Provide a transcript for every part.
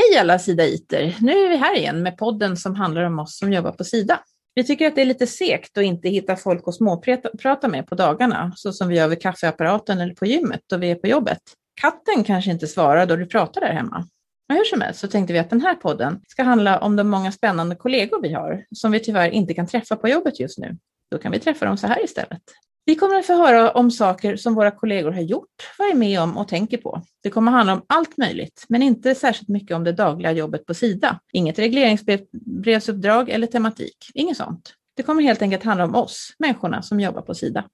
Hej alla Sidaiter! Nu är vi här igen med podden som handlar om oss som jobbar på Sida. Vi tycker att det är lite segt att inte hitta folk att småprata med på dagarna, så som vi gör vid kaffeapparaten eller på gymmet då vi är på jobbet. Katten kanske inte svarar då du pratar där hemma. Men hur som helst så tänkte vi att den här podden ska handla om de många spännande kollegor vi har, som vi tyvärr inte kan träffa på jobbet just nu. Då kan vi träffa dem så här istället. Vi kommer att få höra om saker som våra kollegor har gjort, vad är med om och tänker på. Det kommer handla om allt möjligt, men inte särskilt mycket om det dagliga jobbet på Sida. Inget regleringsbrevsuppdrag eller tematik, inget sånt. Det kommer helt enkelt handla om oss, människorna som jobbar på Sida.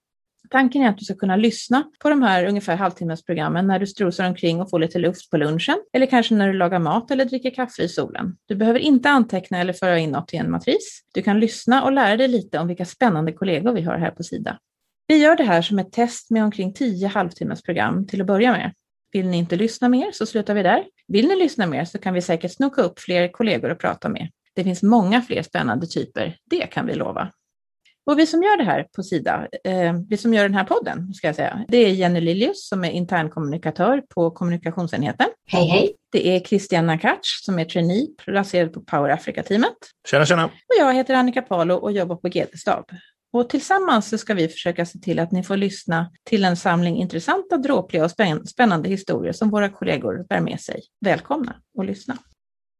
Tanken är att du ska kunna lyssna på de här ungefär halvtimmesprogrammen när du strosar omkring och får lite luft på lunchen, eller kanske när du lagar mat eller dricker kaffe i solen. Du behöver inte anteckna eller föra in något i en matris. Du kan lyssna och lära dig lite om vilka spännande kollegor vi har här på Sida. Vi gör det här som ett test med omkring 10 halvtimmesprogram till att börja med. Vill ni inte lyssna mer så slutar vi där. Vill ni lyssna mer så kan vi säkert snoka upp fler kollegor att prata med. Det finns många fler spännande typer, det kan vi lova. Och vi som gör det här på Sida, eh, vi som gör den här podden, ska jag säga, det är Jenny Liljus som är internkommunikatör på kommunikationsenheten. Hej, hej. Det är Christian Nakac som är trainee, placerad på Power Africa-teamet. Tjena, tjena. Och jag heter Annika Palo och jobbar på GD-stab. Och tillsammans så ska vi försöka se till att ni får lyssna till en samling intressanta, dråpliga och spännande historier som våra kollegor bär med sig. Välkomna att lyssna.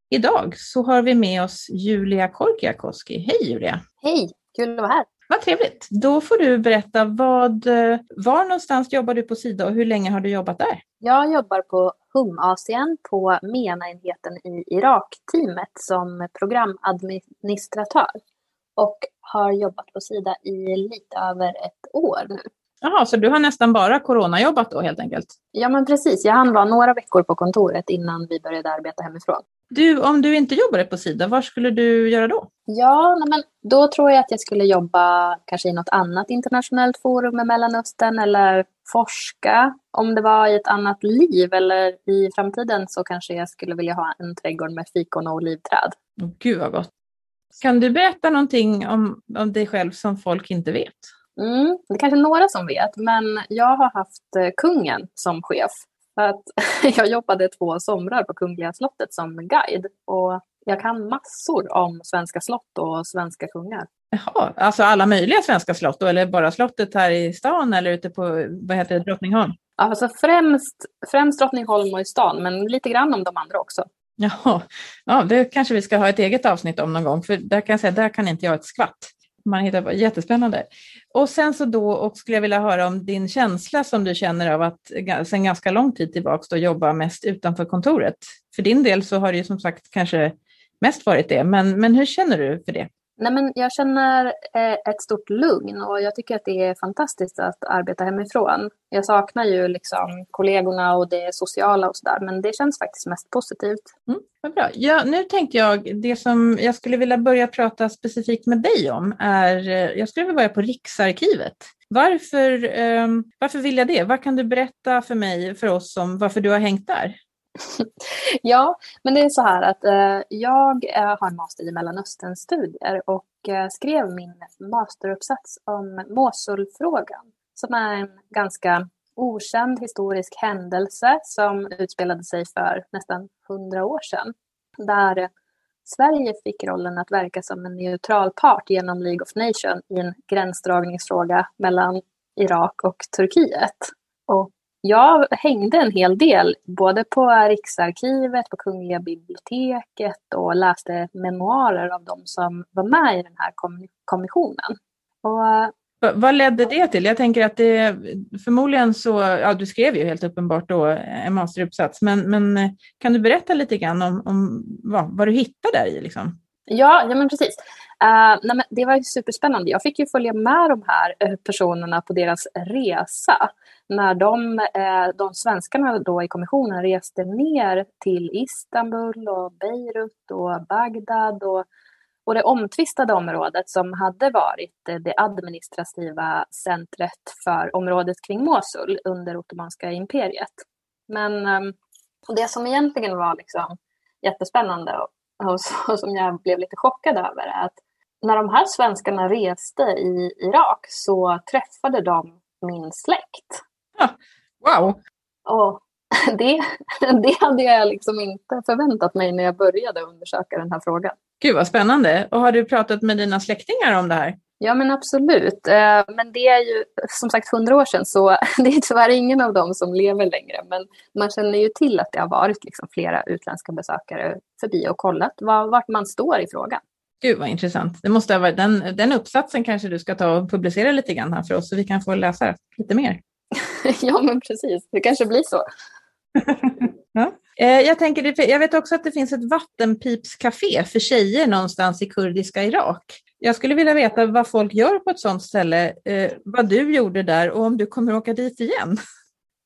Idag så har vi med oss Julia Korkiakoski. Hej Julia! Hej, kul att vara här. Vad trevligt. Då får du berätta vad, var någonstans jobbar du på Sida och hur länge har du jobbat där? Jag jobbar på HUM-Asien på MENA-enheten i Irak-teamet som programadministratör och har jobbat på Sida i lite över ett år nu. Jaha, så du har nästan bara coronajobbat då helt enkelt? Ja, men precis. Jag hann vara några veckor på kontoret innan vi började arbeta hemifrån. Du, om du inte jobbade på Sida, vad skulle du göra då? Ja, nej, men då tror jag att jag skulle jobba kanske i något annat internationellt forum i Mellanöstern eller forska. Om det var i ett annat liv eller i framtiden så kanske jag skulle vilja ha en trädgård med fikon och olivträd. Oh, Gud vad gott. Kan du berätta någonting om, om dig själv som folk inte vet? Mm, det är kanske några som vet, men jag har haft eh, kungen som chef. Att jag jobbade två somrar på Kungliga slottet som guide och jag kan massor om svenska slott och svenska kungar. Jaha, alltså alla möjliga svenska slott då, eller bara slottet här i stan eller ute på vad heter det, Drottningholm? Alltså främst, främst Drottningholm och i stan, men lite grann om de andra också. Jaha, ja, det kanske vi ska ha ett eget avsnitt om någon gång, för där kan jag säga, där kan inte jag ett skvatt. Man hittar på, jättespännande. Och sen så då och skulle jag vilja höra om din känsla som du känner av att sedan ganska lång tid tillbaka jobba mest utanför kontoret. För din del så har det ju som sagt kanske mest varit det, men, men hur känner du för det? Nej, men jag känner eh, ett stort lugn och jag tycker att det är fantastiskt att arbeta hemifrån. Jag saknar ju liksom kollegorna och det sociala och sådär, men det känns faktiskt mest positivt. Mm, vad bra. Ja, nu tänkte jag, det som jag skulle vilja börja prata specifikt med dig om är, eh, jag skulle vilja börja på Riksarkivet. Varför, um, varför vill jag det? Vad kan du berätta för mig, för oss, om varför du har hängt där? ja, men det är så här att eh, jag eh, har en master i Mellanösternstudier och eh, skrev min masteruppsats om Mosulfrågan som är en ganska okänd historisk händelse som utspelade sig för nästan hundra år sedan. Där Sverige fick rollen att verka som en neutral part genom League of Nations i en gränsdragningsfråga mellan Irak och Turkiet. Och jag hängde en hel del, både på Riksarkivet, på Kungliga biblioteket och läste memoarer av de som var med i den här kommissionen. Och vad ledde det till? Jag tänker att det förmodligen så, ja du skrev ju helt uppenbart då en masteruppsats, men, men kan du berätta lite grann om, om vad, vad du hittade där i? Liksom? Ja, ja men precis. Uh, nej, men det var superspännande. Jag fick ju följa med de här uh, personerna på deras resa. När de, eh, de svenskarna då i kommissionen reste ner till Istanbul och Beirut och Bagdad och, och det omtvistade området som hade varit eh, det administrativa centret för området kring Mosul under Ottomanska imperiet. Men ehm, det som egentligen var liksom jättespännande och som jag blev lite chockad över är att när de här svenskarna reste i Irak så träffade de min släkt. wow! Och Det, det hade jag liksom inte förväntat mig när jag började undersöka den här frågan. Gud vad spännande. Och har du pratat med dina släktingar om det här? Ja men absolut. Eh, men det är ju som sagt hundra år sedan så det är tyvärr ingen av dem som lever längre. Men man känner ju till att det har varit liksom flera utländska besökare förbi och kollat vart man står i frågan. Gud vad intressant. Det måste ha varit, den, den uppsatsen kanske du ska ta och publicera lite grann här för oss så vi kan få läsa lite mer. ja men precis, det kanske blir så. ja. Eh, jag, tänker, jag vet också att det finns ett vattenpipscafé för tjejer någonstans i kurdiska Irak. Jag skulle vilja veta vad folk gör på ett sådant ställe, eh, vad du gjorde där och om du kommer åka dit igen.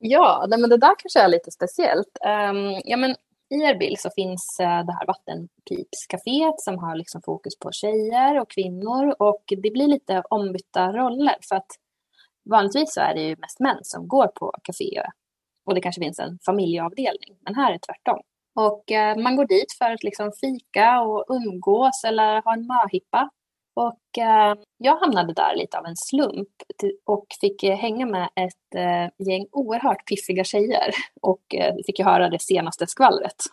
Ja, men det där kanske är lite speciellt. Um, ja, men I Erbil så finns uh, det här vattenpipscaféet som har liksom fokus på tjejer och kvinnor och det blir lite ombytta roller för att vanligtvis så är det ju mest män som går på kaféer och det kanske finns en familjeavdelning, men här är det tvärtom. Och eh, man går dit för att liksom fika och umgås eller ha en möhippa. Och eh, jag hamnade där lite av en slump och fick eh, hänga med ett eh, gäng oerhört piffiga tjejer och eh, fick höra det senaste skvallret.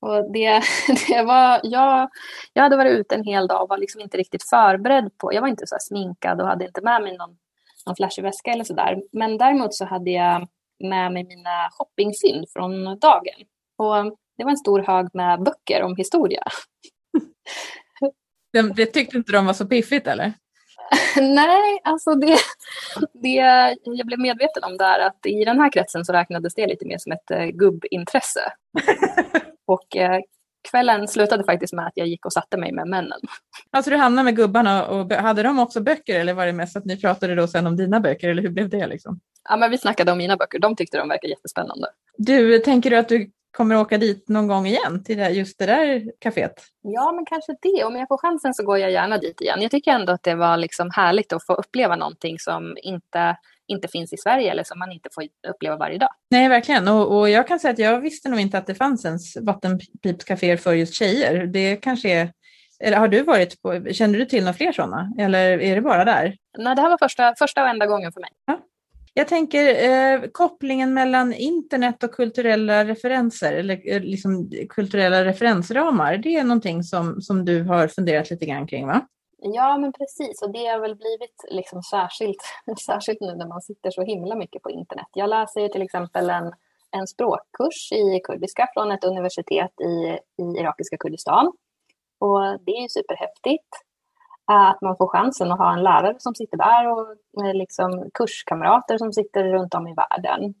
Och det, det var, jag, jag hade varit ute en hel dag och var liksom inte riktigt förberedd på, jag var inte så sminkad och hade inte med mig någon, någon flashig väska eller sådär. Men däremot så hade jag med mig mina shoppingfynd från dagen. Och det var en stor hög med böcker om historia. Det tyckte inte de var så piffigt eller? Nej, alltså det, det jag blev medveten om där att i den här kretsen så räknades det lite mer som ett uh, gubbintresse. och uh, kvällen slutade faktiskt med att jag gick och satte mig med männen. Alltså du hamnade med gubbarna och hade de också böcker eller var det mest att ni pratade då sen om dina böcker eller hur blev det liksom? Ja men vi snackade om mina böcker, de tyckte de verkade jättespännande. Du, tänker du att du kommer åka dit någon gång igen till just det där kaféet? Ja, men kanske det. Om jag får chansen så går jag gärna dit igen. Jag tycker ändå att det var liksom härligt att få uppleva någonting som inte, inte finns i Sverige eller som man inte får uppleva varje dag. Nej, verkligen. Och, och jag kan säga att jag visste nog inte att det fanns ens vattenpipscaféer för just tjejer. Det kanske är eller har du varit på, känner du till några fler sådana? Eller är det bara där? Nej, det här var första, första och enda gången för mig. Ja, jag tänker eh, kopplingen mellan internet och kulturella referenser, eller eh, liksom kulturella referensramar, det är någonting som, som du har funderat lite grann kring va? Ja, men precis. Och det har väl blivit liksom särskilt, särskilt nu när man sitter så himla mycket på internet. Jag läser ju till exempel en, en språkkurs i kurdiska från ett universitet i, i irakiska Kurdistan. Och det är ju superhäftigt att man får chansen att ha en lärare som sitter där och eh, liksom kurskamrater som sitter runt om i världen.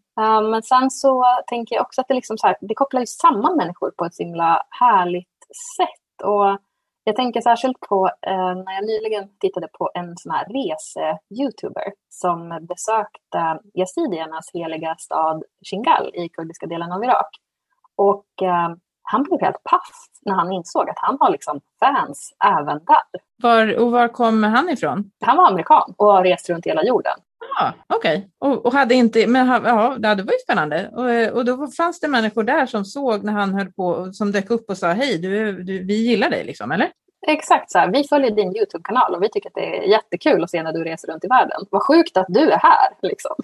Men sen så tänker jag också att det, liksom så här, det kopplar ju samman människor på ett så himla härligt sätt. Och jag tänker särskilt på eh, när jag nyligen tittade på en sån här rese-youtuber som besökte yazidiernas heliga stad Shingal i kurdiska delen av Irak. Och eh, han blev helt paff när han insåg att han har liksom fans även där. Var, och var kom han ifrån? Han var amerikan och har rest runt hela jorden. Okej, okay. och, och, hade inte, men ja, det var ju spännande. Och, och då fanns det människor där som såg när han höll på, som dök upp och sa hej, du, du, vi gillar dig liksom, eller? Exakt så här. vi följer din YouTube-kanal och vi tycker att det är jättekul att se när du reser runt i världen. Vad sjukt att du är här liksom.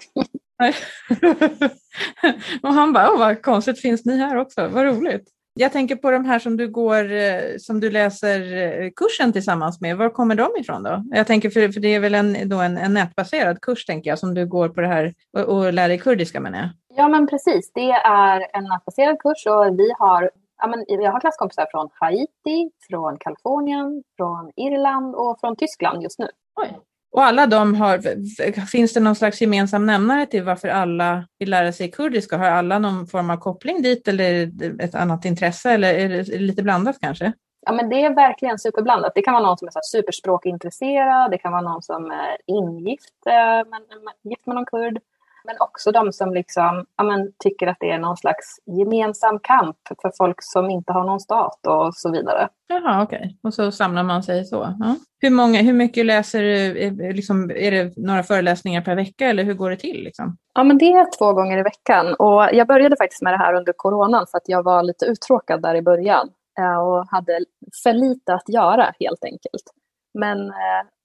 och han bara, vad konstigt finns ni här också, vad roligt. Jag tänker på de här som du går, eh, som du läser eh, kursen tillsammans med. Var kommer de ifrån då? Jag tänker för, för det är väl en, då en, en nätbaserad kurs tänker jag som du går på det här och, och lär dig kurdiska menar jag. Ja men precis, det är en nätbaserad kurs och vi har Ja, men jag har klasskompisar från Haiti, från Kalifornien, från Irland och från Tyskland just nu. Oj. Och alla de har, finns det någon slags gemensam nämnare till varför alla vill lära sig kurdiska? Har alla någon form av koppling dit eller ett annat intresse eller är det lite blandat kanske? Ja, men det är verkligen superblandat. Det kan vara någon som är så superspråkintresserad, det kan vara någon som är ingift eh, med, gift med någon kurd. Men också de som liksom, ja, men, tycker att det är någon slags gemensam kamp för folk som inte har någon stat och så vidare. Jaha, okej. Okay. Och så samlar man sig så. Ja. Hur, många, hur mycket läser du? Liksom, är det några föreläsningar per vecka eller hur går det till? Liksom? Ja, men det är två gånger i veckan. Och jag började faktiskt med det här under coronan för att jag var lite uttråkad där i början eh, och hade för lite att göra helt enkelt. Men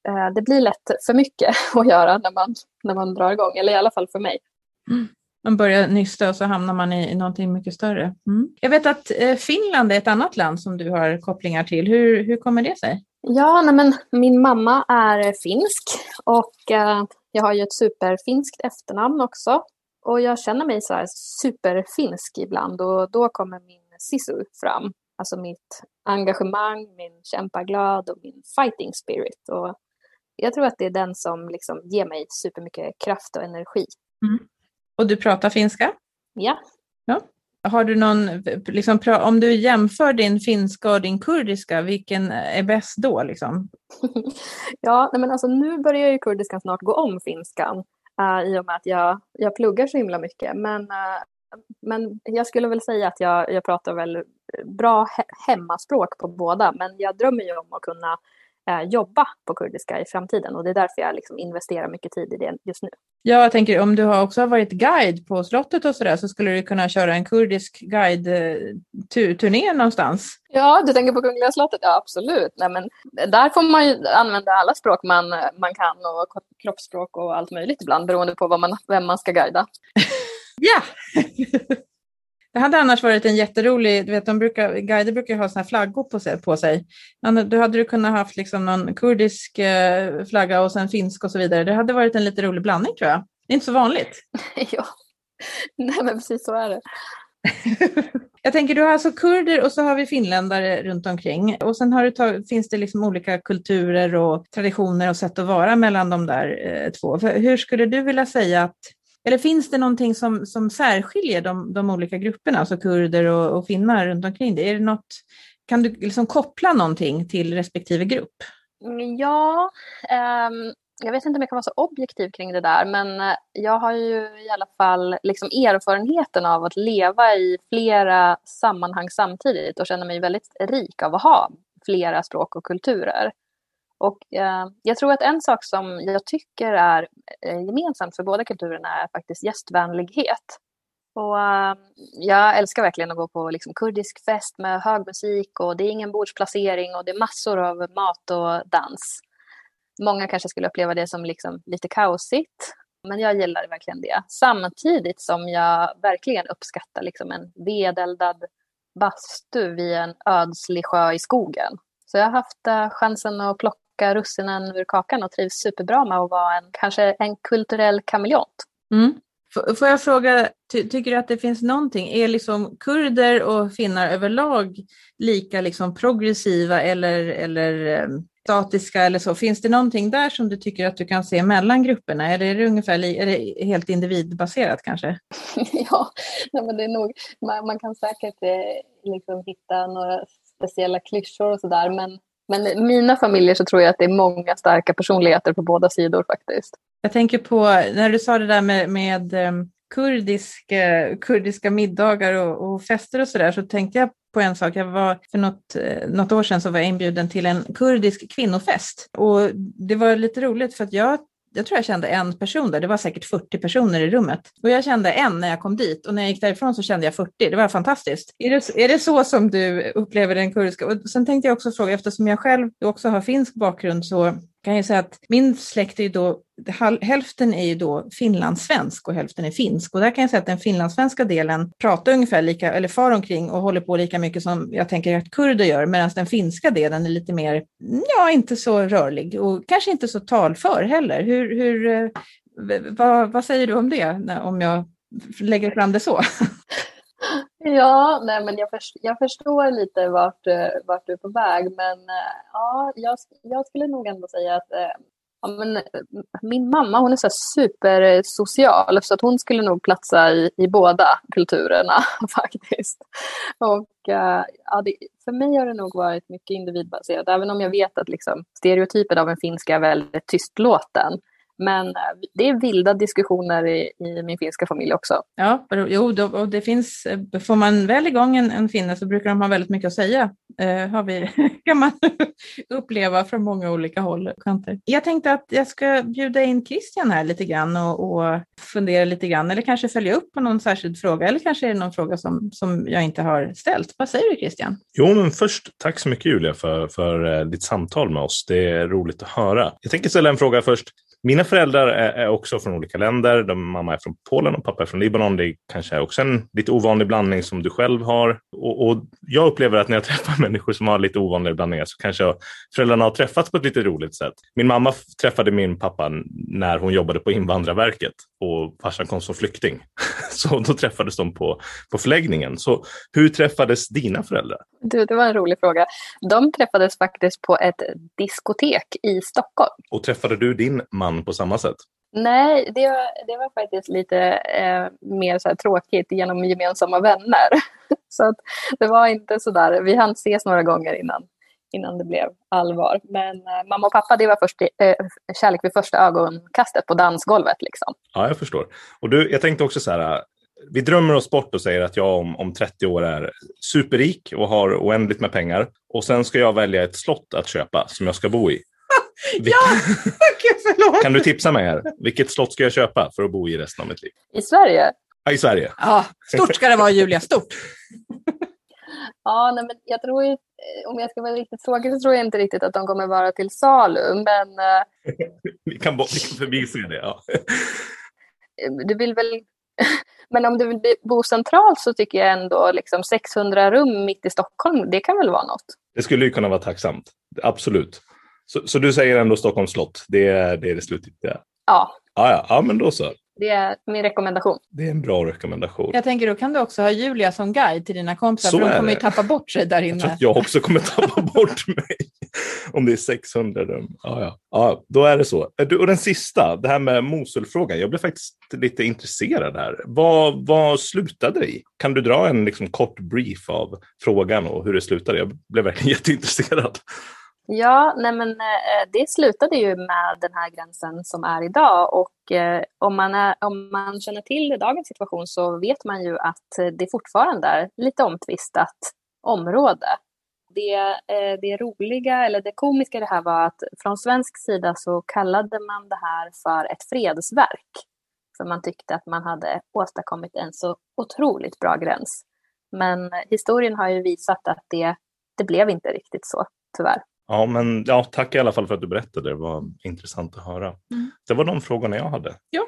eh, det blir lätt för mycket att göra när man, när man drar igång, eller i alla fall för mig. Mm. man börjar nysta och så hamnar man i, i någonting mycket större. Mm. Jag vet att eh, Finland är ett annat land som du har kopplingar till. Hur, hur kommer det sig? Ja, nej men min mamma är finsk och eh, jag har ju ett superfinskt efternamn också. Och jag känner mig så här superfinsk ibland och då kommer min sisu fram. Alltså mitt engagemang, min kämpaglöd och min fighting spirit. Och jag tror att det är den som liksom ger mig supermycket kraft och energi. Mm. Och du pratar finska? Ja. ja. Har du någon, liksom, om du jämför din finska och din kurdiska, vilken är bäst då? Liksom? ja, men alltså, nu börjar ju kurdiskan snart gå om finskan uh, i och med att jag, jag pluggar så himla mycket. Men, uh, men jag skulle väl säga att jag, jag pratar väl bra he hemmaspråk på båda, men jag drömmer ju om att kunna jobba på kurdiska i framtiden och det är därför jag liksom investerar mycket tid i det just nu. Ja, jag tänker om du har också har varit guide på slottet och sådär så skulle du kunna köra en kurdisk guide-turné någonstans. Ja, du tänker på Kungliga slottet? Ja, absolut. Nej, men där får man ju använda alla språk man, man kan och kroppsspråk och allt möjligt ibland beroende på vad man, vem man ska guida. ja! Det hade annars varit en jätterolig, du vet, de brukar, guider brukar ha såna här flaggor på sig. På sig. Då hade du kunnat haft liksom någon kurdisk eh, flagga och sen finsk och så vidare. Det hade varit en lite rolig blandning tror jag. Det är inte så vanligt. ja, nej men precis så är det. jag tänker, du har alltså kurder och så har vi finländare runt omkring. Och sen har du tag, finns det liksom olika kulturer och traditioner och sätt att vara mellan de där eh, två. För hur skulle du vilja säga att eller finns det någonting som, som särskiljer de, de olika grupperna, alltså kurder och, och finnar runt omkring det? Är det något, kan du liksom koppla någonting till respektive grupp? Ja, um, jag vet inte om jag kan vara så objektiv kring det där, men eh, jag har ju i alla fall liksom erfarenheten av att leva i flera sammanhang samtidigt och känner mig väldigt rik av att ha flera språk och kulturer. Och eh, jag tror att en sak som jag tycker är eh, gemensamt för båda kulturerna är faktiskt gästvänlighet. Och, eh, jag älskar verkligen att gå på liksom, kurdisk fest med hög musik och det är ingen bordsplacering och det är massor av mat och dans. Många kanske skulle uppleva det som liksom, lite kaosigt, men jag gillar verkligen det. Samtidigt som jag verkligen uppskattar liksom, en vedeldad bastu vid en ödslig sjö i skogen. Så jag har haft eh, chansen att plocka plocka russinen ur kakan och trivs superbra med att vara en, kanske en kulturell kameleont. Mm. Får jag fråga, ty tycker du att det finns någonting, är liksom kurder och finnar överlag lika liksom progressiva eller, eller um, statiska eller så? Finns det någonting där som du tycker att du kan se mellan grupperna eller är det ungefär är det helt individbaserat kanske? ja, men det är nog, man, man kan säkert eh, liksom hitta några speciella klyschor och sådär men men i mina familjer så tror jag att det är många starka personligheter på båda sidor faktiskt. Jag tänker på när du sa det där med, med ehm, kurdisk, eh, kurdiska, middagar och, och fester och sådär så tänkte jag på en sak. Jag var, för något, eh, något år sedan så var jag inbjuden till en kurdisk kvinnofest och det var lite roligt för att jag jag tror jag kände en person där, det var säkert 40 personer i rummet. Och jag kände en när jag kom dit och när jag gick därifrån så kände jag 40. Det var fantastiskt. Är det, är det så som du upplever den kurdiska? Och sen tänkte jag också fråga, eftersom jag själv också har finsk bakgrund så kan jag säga att min släkt är ju då, hälften är ju då finlandssvensk och hälften är finsk. Och där kan jag säga att den finlandssvenska delen pratar ungefär lika, eller far omkring och håller på lika mycket som jag tänker att kurder gör, medan den finska delen är lite mer, ja, inte så rörlig och kanske inte så talför heller. Hur, hur, eh, vad, vad säger du om det, om jag lägger fram det så? Ja, nej, men jag, förstår, jag förstår lite vart, eh, vart du är på väg, men eh, ja, jag, jag skulle nog ändå säga att eh, ja, men, min mamma hon är så supersocial så att hon skulle nog platsa i, i båda kulturerna faktiskt. Och ja, det, för mig har det nog varit mycket individbaserat, även om jag vet att liksom, stereotypen av en finska är väldigt tystlåten. Men eh, det är vilda diskussioner i, i min finska familj också. Ja, jo, då, och det finns, eh, får man väl igång en, en finne så brukar de ha väldigt mycket att säga. Eh, har vi, kan man uppleva från många olika håll. Jag tänkte att jag ska bjuda in Christian här lite grann och, och fundera lite grann, eller kanske följa upp på någon särskild fråga, eller kanske är det någon fråga som, som jag inte har ställt. Vad säger du Christian? Jo, men först, tack så mycket Julia för, för ditt samtal med oss. Det är roligt att höra. Jag tänker ställa en fråga först. Mina föräldrar är, också från olika länder. De, mamma är från Polen och pappa är från Libanon. Det kanske är också en lite ovanlig blandning som du själv har. Och, och jag upplever att när jag träffar människor som har lite ovanliga blandningar så kanske föräldrarna har träffats på ett lite roligt sätt. Min mamma träffade min pappa när hon jobbade på Invandrarverket och farsan kom som flykting. Så då träffades de på, på förläggningen. Så hur träffades dina föräldrar? Du, det var en rolig fråga. De träffades faktiskt på ett diskotek i Stockholm. Och träffade du din man på samma sätt? Nej, det var, det var faktiskt lite eh, mer så tråkigt genom gemensamma vänner. så att det var inte så där. Vi hann ses några gånger innan, innan det blev allvar. Men eh, mamma och pappa, det var först, eh, kärlek vid första ögonkastet på dansgolvet. Liksom. Ja, jag förstår. Och du, jag tänkte också så här, vi drömmer oss bort och säger att jag om, om 30 år är superrik och har oändligt med pengar. Och sen ska jag välja ett slott att köpa som jag ska bo i. ja, Gud, förlåt. Kan du tipsa mig här? Vilket slott ska jag köpa för att bo i resten av mitt liv? I Sverige? Ja, i Sverige. Ja, stort ska det vara Julia, stort. ja, nej, men jag tror ju, eh, om jag ska vara riktigt tråkig så tror jag inte riktigt att de kommer vara till salu, men... vi, kan, vi kan förbise det, ja. du vill väl men om du vill bo centralt så tycker jag ändå liksom 600 rum mitt i Stockholm, det kan väl vara något? Det skulle ju kunna vara tacksamt, absolut. Så, så du säger ändå Stockholms slott, det är det, är det slutgiltiga? Ja. Ja, ja. ja, men då så. Det är min rekommendation. Det är en bra rekommendation. Jag tänker då kan du också ha Julia som guide till dina kompisar, så för de kommer ju tappa bort sig där inne. Jag tror att jag också kommer tappa bort mig. Om det är 600 rum. Ja, ja. ja, då är det så. Du, och den sista, det här med Mosulfrågan. Jag blev faktiskt lite intresserad här. Vad, vad slutade det i? Kan du dra en liksom, kort brief av frågan och hur det slutade? Jag blev verkligen jätteintresserad. Ja, nej men eh, det slutade ju med den här gränsen som är idag och eh, om man, är, om man känner till dagens situation så vet man ju att det fortfarande är lite omtvistat område. Det, eh, det roliga, eller det komiska i det här var att från svensk sida så kallade man det här för ett fredsverk. För man tyckte att man hade åstadkommit en så otroligt bra gräns. Men historien har ju visat att det, det blev inte riktigt så, tyvärr. Ja, men ja, tack i alla fall för att du berättade. Det var intressant att höra. Mm. Det var de frågorna jag hade. Ja,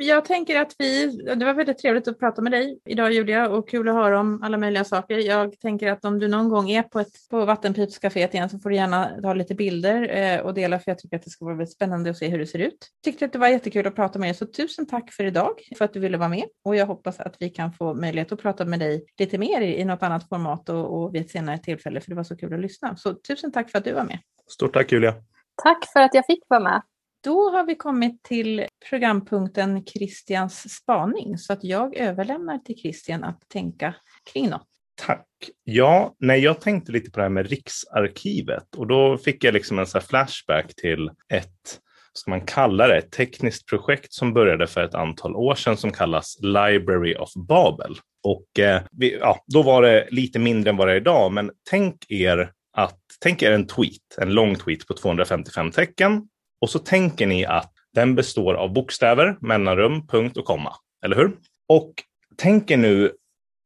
jag tänker att vi, det var väldigt trevligt att prata med dig idag Julia och kul att höra om alla möjliga saker. Jag tänker att om du någon gång är på, ett, på Vattenpipscaféet igen så får du gärna ta lite bilder eh, och dela för jag tycker att det ska vara väldigt spännande att se hur det ser ut. Tyckte att det var jättekul att prata med dig så tusen tack för idag för att du ville vara med och jag hoppas att vi kan få möjlighet att prata med dig lite mer i, i något annat format och, och vid ett senare tillfälle för det var så kul att lyssna. Så tusen tack för att du var med. Stort tack Julia. Tack för att jag fick vara med. Då har vi kommit till programpunkten Christians spaning så att jag överlämnar till Christian att tänka kring något. Tack. Ja, nej, jag tänkte lite på det här med Riksarkivet och då fick jag liksom en så flashback till ett ska man kalla det, ett tekniskt projekt som började för ett antal år sedan som kallas Library of Babel. Och eh, vi, ja, då var det lite mindre än vad det är idag, men tänk er att tänk er en tweet, en lång tweet på 255 tecken och så tänker ni att den består av bokstäver, mellanrum, punkt och komma. Eller hur? Och tänker nu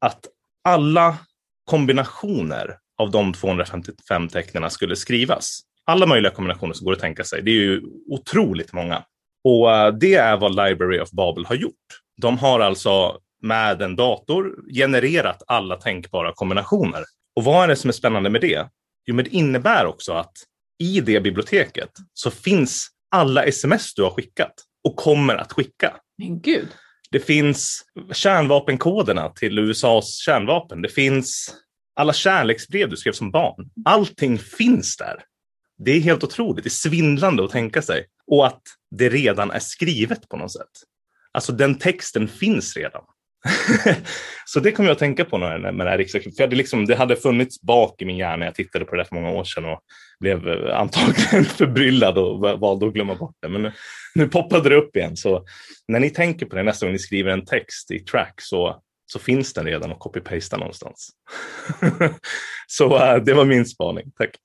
att alla kombinationer av de 255 tecknen skulle skrivas. Alla möjliga kombinationer som går att tänka sig. Det är ju otroligt många. Och eh, det är vad Library of Babel har gjort. De har alltså med en dator genererat alla tänkbara kombinationer. Och vad är det som är spännande med det? Jo, men det innebär också att i det biblioteket så finns alla sms du har skickat och kommer att skicka. Men gud. Det finns kärnvapenkoderna till USAs kärnvapen. Det finns alla kärleksbrev du skrev som barn. Allting finns där. Det är helt otroligt. Det är svindlande att tänka sig. Och att det redan är skrivet på något sätt. Alltså den texten finns redan. så det kommer jag att tänka på när, med det här riksdagsklubben. För det, liksom, det hade funnits bak i min hjärna. Jag tittade på det för många år sedan och blev eh, antagligen förbryllad och valde att glömma bort det. Men nu, nu poppade det upp igen. Så när ni tänker på det nästa gång ni skriver en text i track så, så finns den redan och copy-pasta någonstans. så uh, det var min spaning. Tack.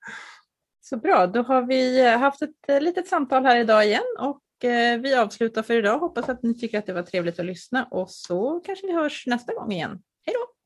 Så bra, då har vi eh, haft ett litet samtal här idag igen och Eh, vi avslutar för idag. Hoppas att ni tycker att det var trevligt att lyssna och så kanske vi hörs nästa gång igen. Hej då!